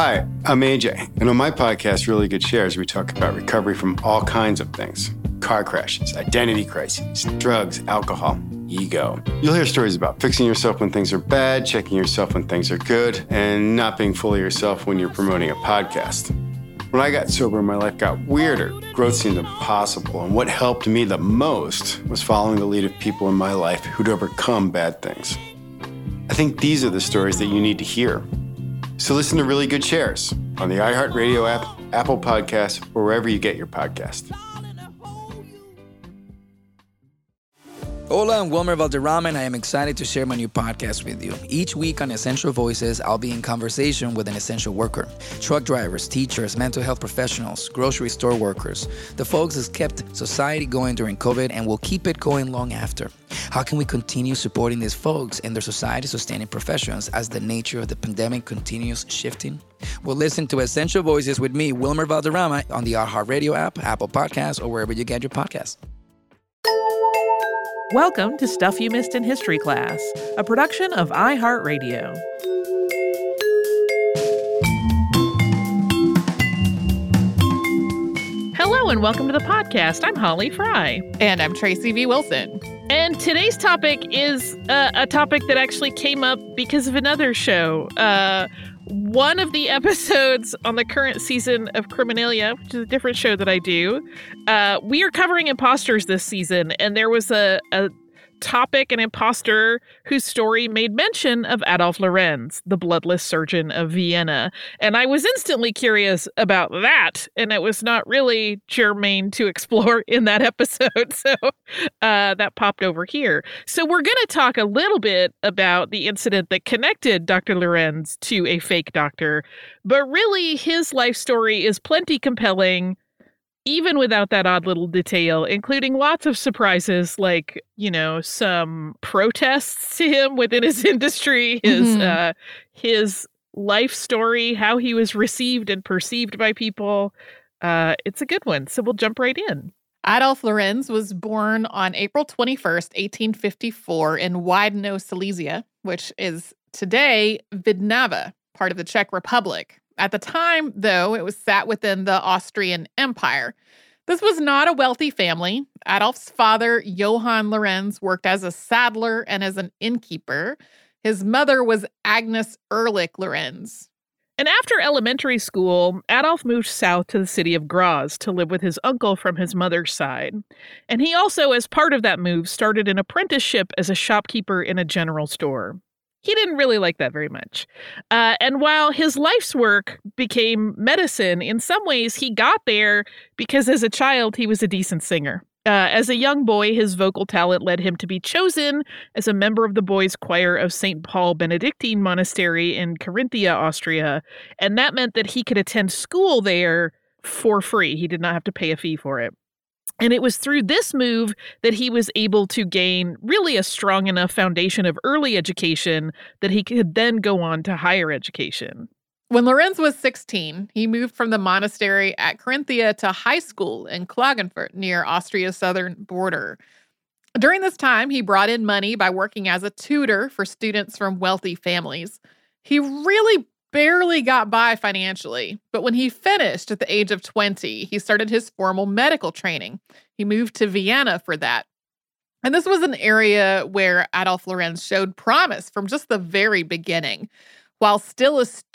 Hi, I'm AJ, and on my podcast, Really Good Shares, we talk about recovery from all kinds of things car crashes, identity crises, drugs, alcohol, ego. You'll hear stories about fixing yourself when things are bad, checking yourself when things are good, and not being fully yourself when you're promoting a podcast. When I got sober, my life got weirder. Growth seemed impossible, and what helped me the most was following the lead of people in my life who'd overcome bad things. I think these are the stories that you need to hear. So listen to Really Good Shares on the iHeartRadio app, Apple Podcasts, or wherever you get your podcast. Hola, I'm Wilmer Valderrama, and I am excited to share my new podcast with you. Each week on Essential Voices, I'll be in conversation with an essential worker truck drivers, teachers, mental health professionals, grocery store workers, the folks that kept society going during COVID and will keep it going long after. How can we continue supporting these folks and their society sustaining professions as the nature of the pandemic continues shifting? Well, listen to Essential Voices with me, Wilmer Valderrama, on the iHeartRadio app, Apple Podcasts, or wherever you get your podcasts. Welcome to Stuff You Missed in History Class, a production of iHeartRadio. Hello and welcome to the podcast. I'm Holly Fry. And I'm Tracy V. Wilson. And today's topic is uh, a topic that actually came up because of another show. Uh, one of the episodes on the current season of Criminalia, which is a different show that I do, uh, we are covering imposters this season, and there was a, a topic, an imposter whose story made mention of Adolf Lorenz, the bloodless surgeon of Vienna. And I was instantly curious about that, and it was not really germane to explore in that episode. So uh, that popped over here. So we're going to talk a little bit about the incident that connected Dr. Lorenz to a fake doctor, but really his life story is plenty compelling even without that odd little detail, including lots of surprises like, you know, some protests to him within his industry, his mm-hmm. uh his life story, how he was received and perceived by people. Uh it's a good one. So we'll jump right in. Adolf Lorenz was born on April 21st, 1854 in Widno, Silesia, which is today Vidnava, part of the Czech Republic. At the time, though, it was sat within the Austrian Empire. This was not a wealthy family. Adolf's father, Johann Lorenz, worked as a saddler and as an innkeeper. His mother was Agnes Ehrlich Lorenz. And after elementary school, Adolf moved south to the city of Graz to live with his uncle from his mother's side. And he also, as part of that move, started an apprenticeship as a shopkeeper in a general store he didn't really like that very much. Uh, and while his life's work became medicine, in some ways he got there because as a child he was a decent singer. Uh, as a young boy, his vocal talent led him to be chosen as a member of the boys' choir of St. Paul Benedictine Monastery in Carinthia, Austria. And that meant that he could attend school there for free. He did not have to pay a fee for it. And it was through this move that he was able to gain really a strong enough foundation of early education that he could then go on to higher education. When Lorenz was 16, he moved from the monastery at Carinthia to high school in Klagenfurt near Austria's southern border. During this time, he brought in money by working as a tutor for students from wealthy families. He really barely got by financially, but when he finished at the age of 20, he started his formal medical training. He moved to Vienna for that. And this was an area where Adolf Lorenz showed promise from just the very beginning. While still a student,